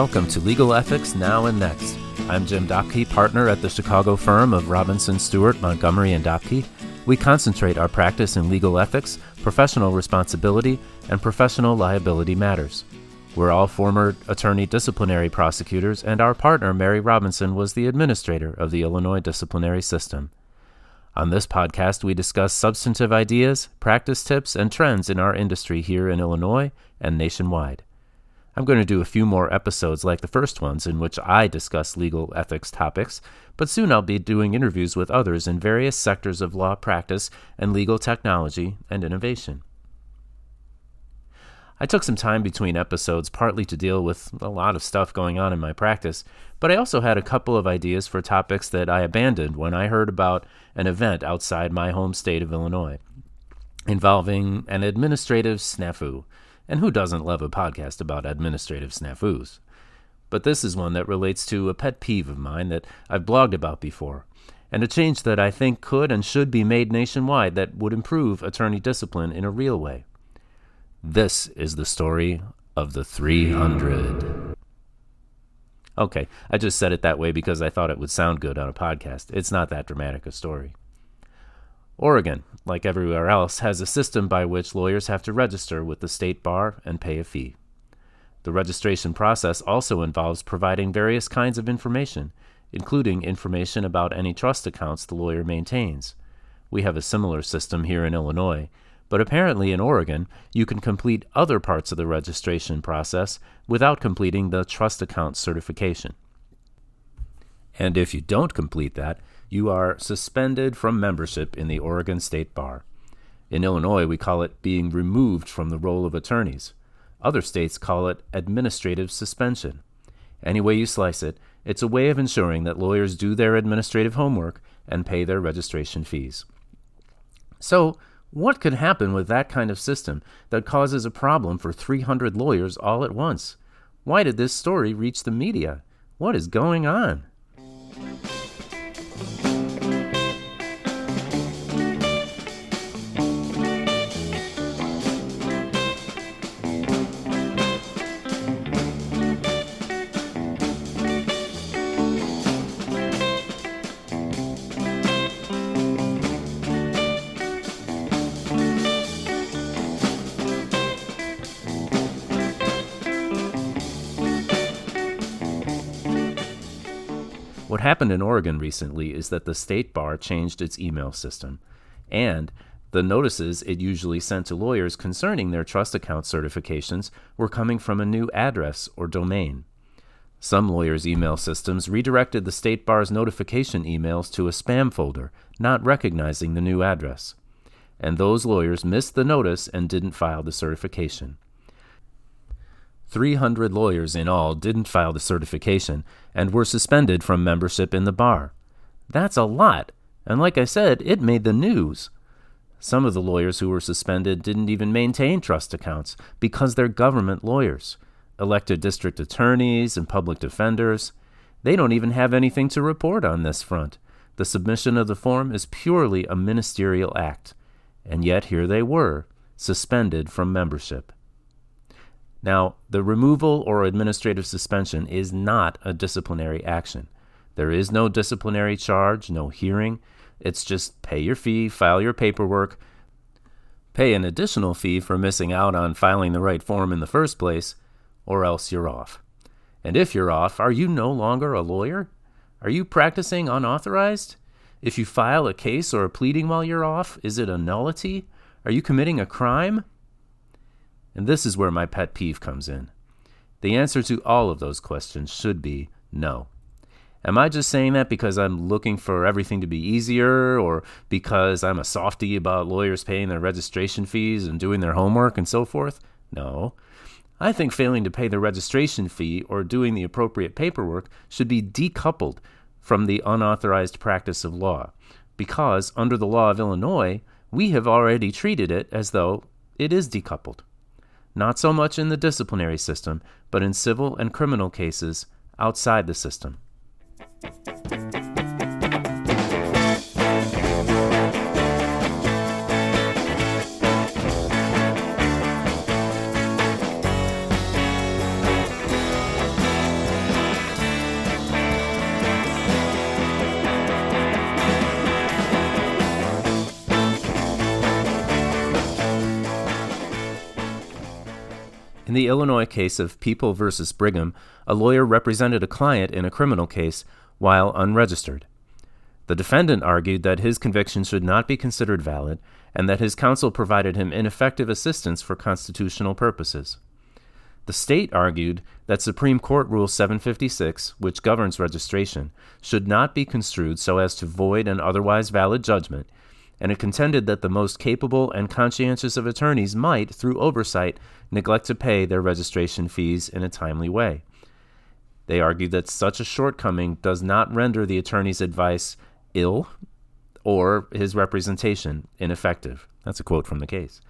Welcome to Legal Ethics Now and Next. I'm Jim Doppke, partner at the Chicago firm of Robinson Stewart, Montgomery, and Doppke. We concentrate our practice in legal ethics, professional responsibility, and professional liability matters. We're all former attorney disciplinary prosecutors, and our partner, Mary Robinson, was the administrator of the Illinois disciplinary system. On this podcast, we discuss substantive ideas, practice tips, and trends in our industry here in Illinois and nationwide. I'm going to do a few more episodes like the first ones in which I discuss legal ethics topics, but soon I'll be doing interviews with others in various sectors of law practice and legal technology and innovation. I took some time between episodes partly to deal with a lot of stuff going on in my practice, but I also had a couple of ideas for topics that I abandoned when I heard about an event outside my home state of Illinois involving an administrative snafu and who doesn't love a podcast about administrative snafus? But this is one that relates to a pet peeve of mine that I've blogged about before, and a change that I think could and should be made nationwide that would improve attorney discipline in a real way. This is the story of the 300. Okay, I just said it that way because I thought it would sound good on a podcast. It's not that dramatic a story. Oregon, like everywhere else, has a system by which lawyers have to register with the state bar and pay a fee. The registration process also involves providing various kinds of information, including information about any trust accounts the lawyer maintains. We have a similar system here in Illinois, but apparently in Oregon, you can complete other parts of the registration process without completing the trust account certification. And if you don't complete that, you are suspended from membership in the Oregon State Bar. In Illinois, we call it being removed from the roll of attorneys. Other states call it administrative suspension. Any way you slice it, it's a way of ensuring that lawyers do their administrative homework and pay their registration fees. So, what could happen with that kind of system that causes a problem for 300 lawyers all at once? Why did this story reach the media? What is going on? What happened in Oregon recently is that the state bar changed its email system, and the notices it usually sent to lawyers concerning their trust account certifications were coming from a new address or domain. Some lawyers' email systems redirected the state bar's notification emails to a spam folder, not recognizing the new address. And those lawyers missed the notice and didn't file the certification. 300 lawyers in all didn't file the certification and were suspended from membership in the bar. That's a lot, and like I said, it made the news. Some of the lawyers who were suspended didn't even maintain trust accounts because they're government lawyers, elected district attorneys and public defenders. They don't even have anything to report on this front. The submission of the form is purely a ministerial act. And yet here they were, suspended from membership. Now, the removal or administrative suspension is not a disciplinary action. There is no disciplinary charge, no hearing. It's just pay your fee, file your paperwork, pay an additional fee for missing out on filing the right form in the first place, or else you're off. And if you're off, are you no longer a lawyer? Are you practicing unauthorized? If you file a case or a pleading while you're off, is it a nullity? Are you committing a crime? And this is where my pet peeve comes in. The answer to all of those questions should be no. Am I just saying that because I'm looking for everything to be easier or because I'm a softy about lawyers paying their registration fees and doing their homework and so forth? No. I think failing to pay the registration fee or doing the appropriate paperwork should be decoupled from the unauthorized practice of law because, under the law of Illinois, we have already treated it as though it is decoupled not so much in the disciplinary system, but in civil and criminal cases outside the system. In the Illinois case of People v. Brigham, a lawyer represented a client in a criminal case while unregistered. The defendant argued that his conviction should not be considered valid and that his counsel provided him ineffective assistance for constitutional purposes. The state argued that Supreme Court Rule 756, which governs registration, should not be construed so as to void an otherwise valid judgment, and it contended that the most capable and conscientious of attorneys might, through oversight, neglect to pay their registration fees in a timely way. They argued that such a shortcoming does not render the attorney's advice ill or his representation ineffective. That's a quote from the case.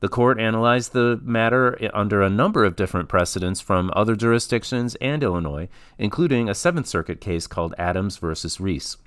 The court analyzed the matter under a number of different precedents from other jurisdictions and Illinois, including a Seventh Circuit case called Adams versus Reese.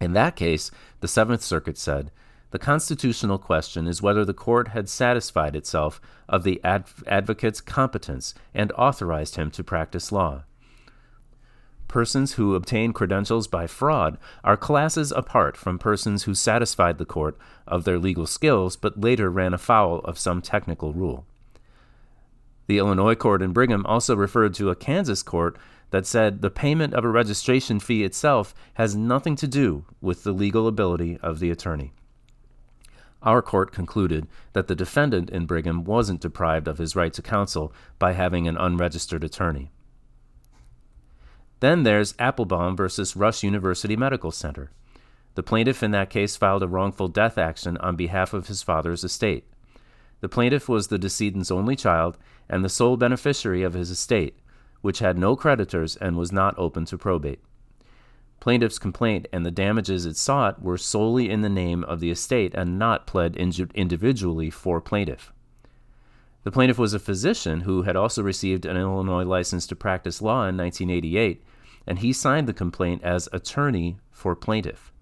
In that case, the Seventh Circuit said the constitutional question is whether the court had satisfied itself of the adv- advocate's competence and authorized him to practice law. Persons who obtain credentials by fraud are classes apart from persons who satisfied the court of their legal skills but later ran afoul of some technical rule. The Illinois court in Brigham also referred to a Kansas court that said the payment of a registration fee itself has nothing to do with the legal ability of the attorney. Our court concluded that the defendant in Brigham wasn't deprived of his right to counsel by having an unregistered attorney. Then there's Applebaum versus Rush University Medical Center. The plaintiff in that case filed a wrongful death action on behalf of his father's estate. The plaintiff was the decedent's only child and the sole beneficiary of his estate, which had no creditors and was not open to probate. Plaintiff's complaint and the damages it sought were solely in the name of the estate and not pled individually for plaintiff. The plaintiff was a physician who had also received an Illinois license to practice law in 1988 and he signed the complaint as attorney for plaintiff.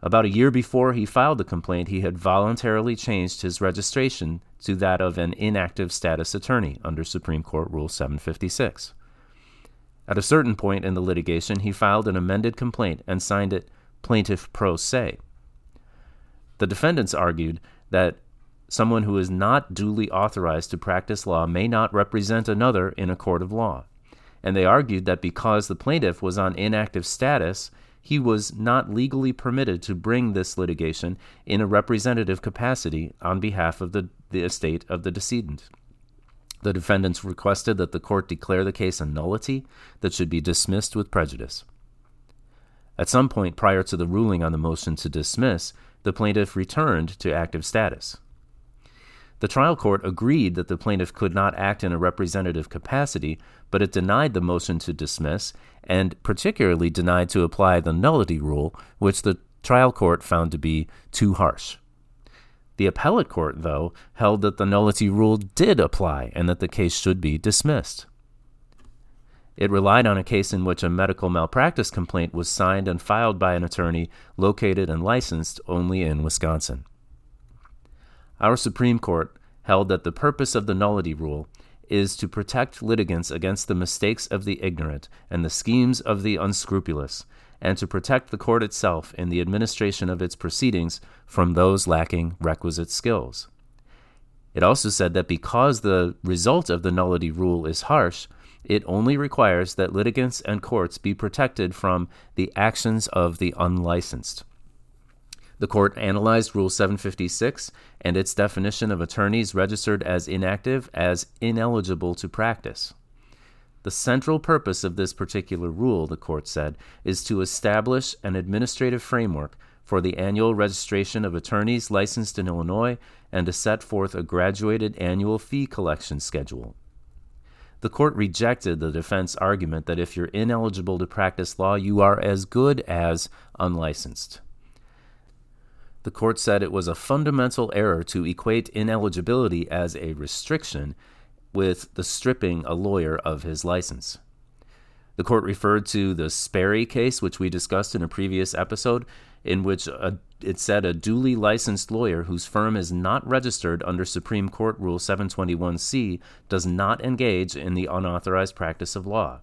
About a year before he filed the complaint, he had voluntarily changed his registration to that of an inactive status attorney under Supreme Court Rule 756. At a certain point in the litigation, he filed an amended complaint and signed it plaintiff pro se. The defendants argued that someone who is not duly authorized to practice law may not represent another in a court of law and they argued that because the plaintiff was on inactive status, he was not legally permitted to bring this litigation in a representative capacity on behalf of the, the estate of the decedent. The defendants requested that the court declare the case a nullity that should be dismissed with prejudice. At some point prior to the ruling on the motion to dismiss, the plaintiff returned to active status. The trial court agreed that the plaintiff could not act in a representative capacity, but it denied the motion to dismiss and particularly denied to apply the nullity rule, which the trial court found to be too harsh. The appellate court, though, held that the nullity rule did apply and that the case should be dismissed. It relied on a case in which a medical malpractice complaint was signed and filed by an attorney located and licensed only in Wisconsin. Our Supreme Court held that the purpose of the nullity rule is to protect litigants against the mistakes of the ignorant and the schemes of the unscrupulous, and to protect the court itself in the administration of its proceedings from those lacking requisite skills. It also said that because the result of the nullity rule is harsh, it only requires that litigants and courts be protected from the actions of the unlicensed. The court analyzed Rule 756 and its definition of attorneys registered as inactive as ineligible to practice. The central purpose of this particular rule, the court said, is to establish an administrative framework for the annual registration of attorneys licensed in Illinois and to set forth a graduated annual fee collection schedule. The court rejected the defense argument that if you're ineligible to practice law, you are as good as unlicensed. The court said it was a fundamental error to equate ineligibility as a restriction with the stripping a lawyer of his license. The court referred to the Sperry case, which we discussed in a previous episode, in which a, it said a duly licensed lawyer whose firm is not registered under Supreme Court Rule 721C does not engage in the unauthorized practice of law.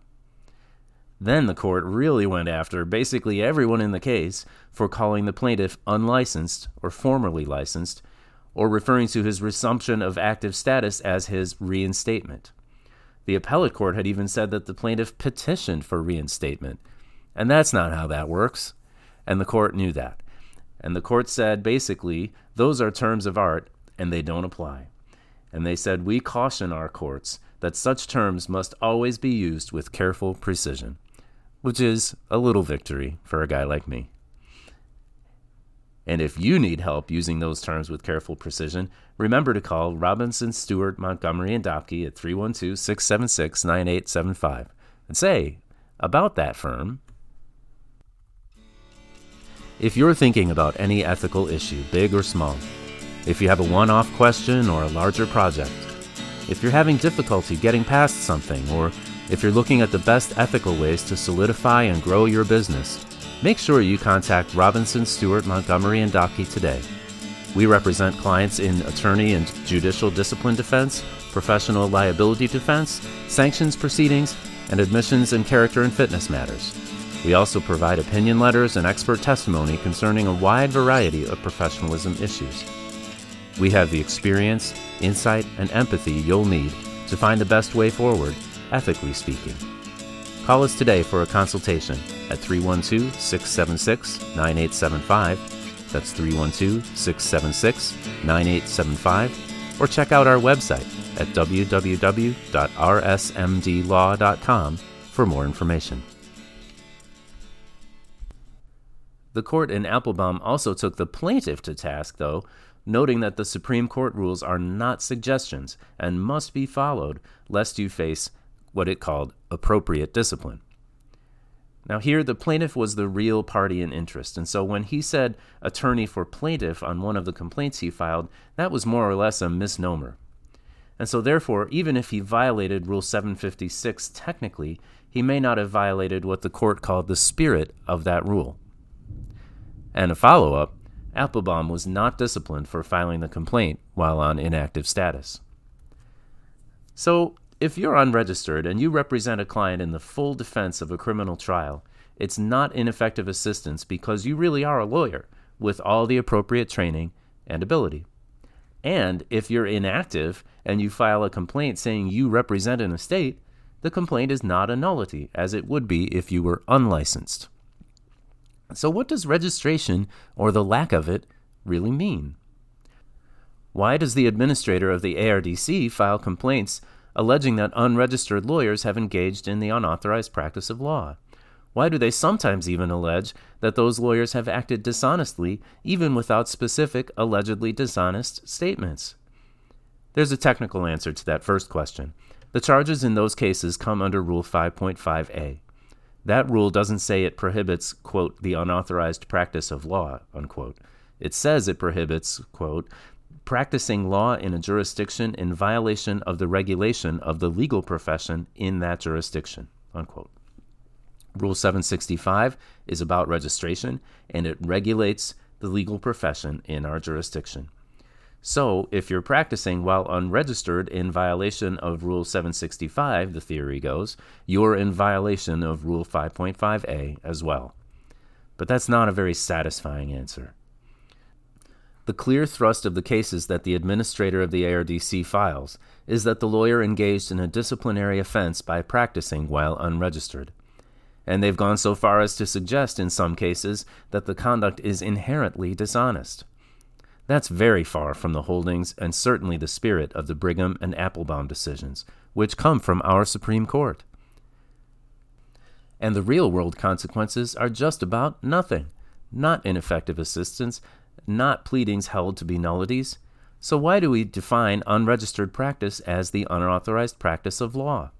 Then the court really went after basically everyone in the case for calling the plaintiff unlicensed or formerly licensed, or referring to his resumption of active status as his reinstatement. The appellate court had even said that the plaintiff petitioned for reinstatement. And that's not how that works. And the court knew that. And the court said basically, those are terms of art and they don't apply. And they said, We caution our courts that such terms must always be used with careful precision, which is a little victory for a guy like me. And if you need help using those terms with careful precision, remember to call Robinson, Stewart, Montgomery, and Doppke at 312 676 9875 and say about that firm. If you're thinking about any ethical issue, big or small, if you have a one off question or a larger project, if you're having difficulty getting past something, or if you're looking at the best ethical ways to solidify and grow your business, make sure you contact Robinson, Stewart, Montgomery, and Doppke today. We represent clients in attorney and judicial discipline defense, professional liability defense, sanctions proceedings, and admissions and character and fitness matters. We also provide opinion letters and expert testimony concerning a wide variety of professionalism issues. We have the experience, insight, and empathy you'll need to find the best way forward, ethically speaking. Call us today for a consultation at 312 676 9875. That's 312 676 9875. Or check out our website at www.rsmdlaw.com for more information. The court in Applebaum also took the plaintiff to task, though, noting that the Supreme Court rules are not suggestions and must be followed lest you face what it called appropriate discipline. Now, here the plaintiff was the real party in interest, and so when he said attorney for plaintiff on one of the complaints he filed, that was more or less a misnomer. And so, therefore, even if he violated Rule 756 technically, he may not have violated what the court called the spirit of that rule. And a follow up Applebaum was not disciplined for filing the complaint while on inactive status. So, if you're unregistered and you represent a client in the full defense of a criminal trial, it's not ineffective assistance because you really are a lawyer with all the appropriate training and ability. And if you're inactive and you file a complaint saying you represent an estate, the complaint is not a nullity, as it would be if you were unlicensed. So, what does registration, or the lack of it, really mean? Why does the administrator of the ARDC file complaints alleging that unregistered lawyers have engaged in the unauthorized practice of law? Why do they sometimes even allege that those lawyers have acted dishonestly, even without specific, allegedly dishonest statements? There's a technical answer to that first question. The charges in those cases come under Rule 5.5a. That rule doesn't say it prohibits, quote, the unauthorized practice of law, unquote. It says it prohibits, quote, practicing law in a jurisdiction in violation of the regulation of the legal profession in that jurisdiction, unquote. Rule 765 is about registration and it regulates the legal profession in our jurisdiction. So, if you're practicing while unregistered in violation of Rule 765, the theory goes, you're in violation of Rule 5.5a as well. But that's not a very satisfying answer. The clear thrust of the cases that the administrator of the ARDC files is that the lawyer engaged in a disciplinary offense by practicing while unregistered. And they've gone so far as to suggest in some cases that the conduct is inherently dishonest. That's very far from the holdings and certainly the spirit of the Brigham and Applebaum decisions, which come from our Supreme Court. And the real world consequences are just about nothing not ineffective assistance, not pleadings held to be nullities. So, why do we define unregistered practice as the unauthorized practice of law?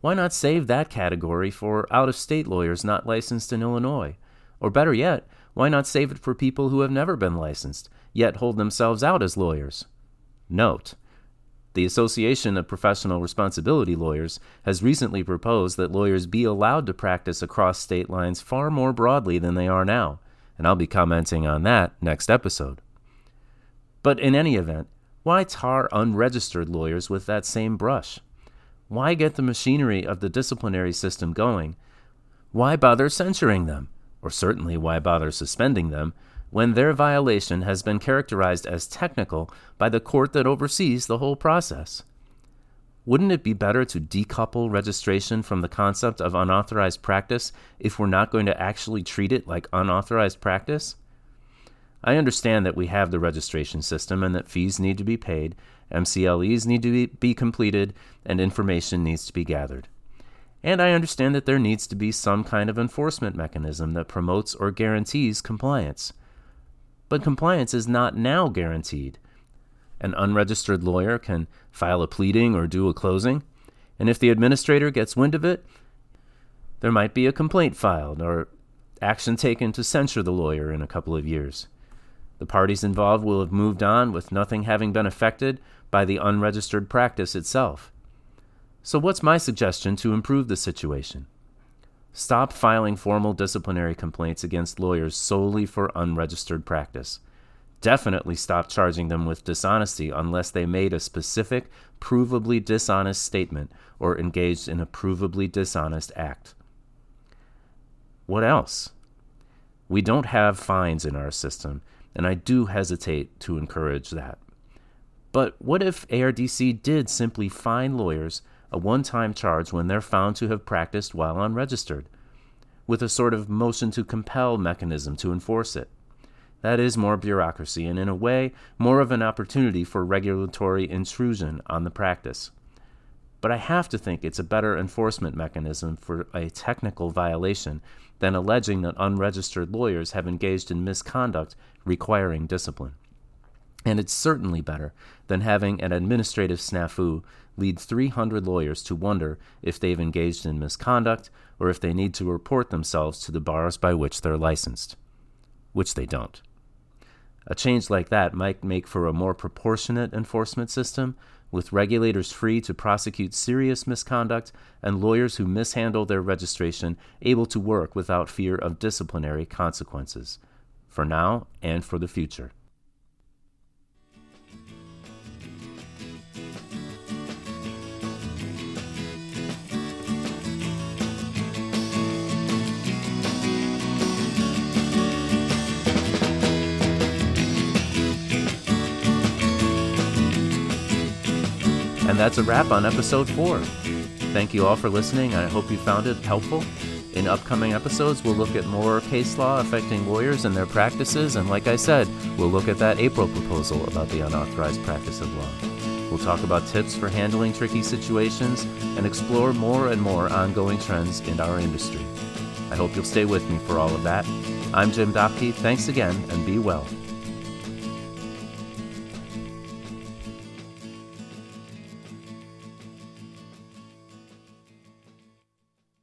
Why not save that category for out of state lawyers not licensed in Illinois? Or better yet, why not save it for people who have never been licensed, yet hold themselves out as lawyers? Note, the Association of Professional Responsibility Lawyers has recently proposed that lawyers be allowed to practice across state lines far more broadly than they are now, and I'll be commenting on that next episode. But in any event, why tar unregistered lawyers with that same brush? Why get the machinery of the disciplinary system going? Why bother censuring them? Or certainly why bother suspending them when their violation has been characterized as technical by the court that oversees the whole process. Wouldn't it be better to decouple registration from the concept of unauthorized practice if we're not going to actually treat it like unauthorized practice? I understand that we have the registration system and that fees need to be paid, MCLEs need to be, completed, and information needs to be gathered. And I understand that there needs to be some kind of enforcement mechanism that promotes or guarantees compliance. But compliance is not now guaranteed. An unregistered lawyer can file a pleading or do a closing, and if the administrator gets wind of it, there might be a complaint filed or action taken to censure the lawyer in a couple of years. The parties involved will have moved on with nothing having been affected by the unregistered practice itself. So, what's my suggestion to improve the situation? Stop filing formal disciplinary complaints against lawyers solely for unregistered practice. Definitely stop charging them with dishonesty unless they made a specific, provably dishonest statement or engaged in a provably dishonest act. What else? We don't have fines in our system, and I do hesitate to encourage that. But what if ARDC did simply fine lawyers a one time charge when they're found to have practiced while unregistered, with a sort of motion to compel mechanism to enforce it? That is more bureaucracy and, in a way, more of an opportunity for regulatory intrusion on the practice. But I have to think it's a better enforcement mechanism for a technical violation than alleging that unregistered lawyers have engaged in misconduct requiring discipline. And it's certainly better than having an administrative snafu lead 300 lawyers to wonder if they've engaged in misconduct or if they need to report themselves to the bars by which they're licensed, which they don't. A change like that might make for a more proportionate enforcement system, with regulators free to prosecute serious misconduct and lawyers who mishandle their registration able to work without fear of disciplinary consequences, for now and for the future. And that's a wrap on episode four. Thank you all for listening. I hope you found it helpful. In upcoming episodes, we'll look at more case law affecting lawyers and their practices. And like I said, we'll look at that APRL proposal about the unauthorized practice of law. We'll talk about tips for handling tricky situations and explore more and more ongoing trends in our industry. I hope you'll stay with me for all of that. I'm Jim Doppke. Thanks again and be well.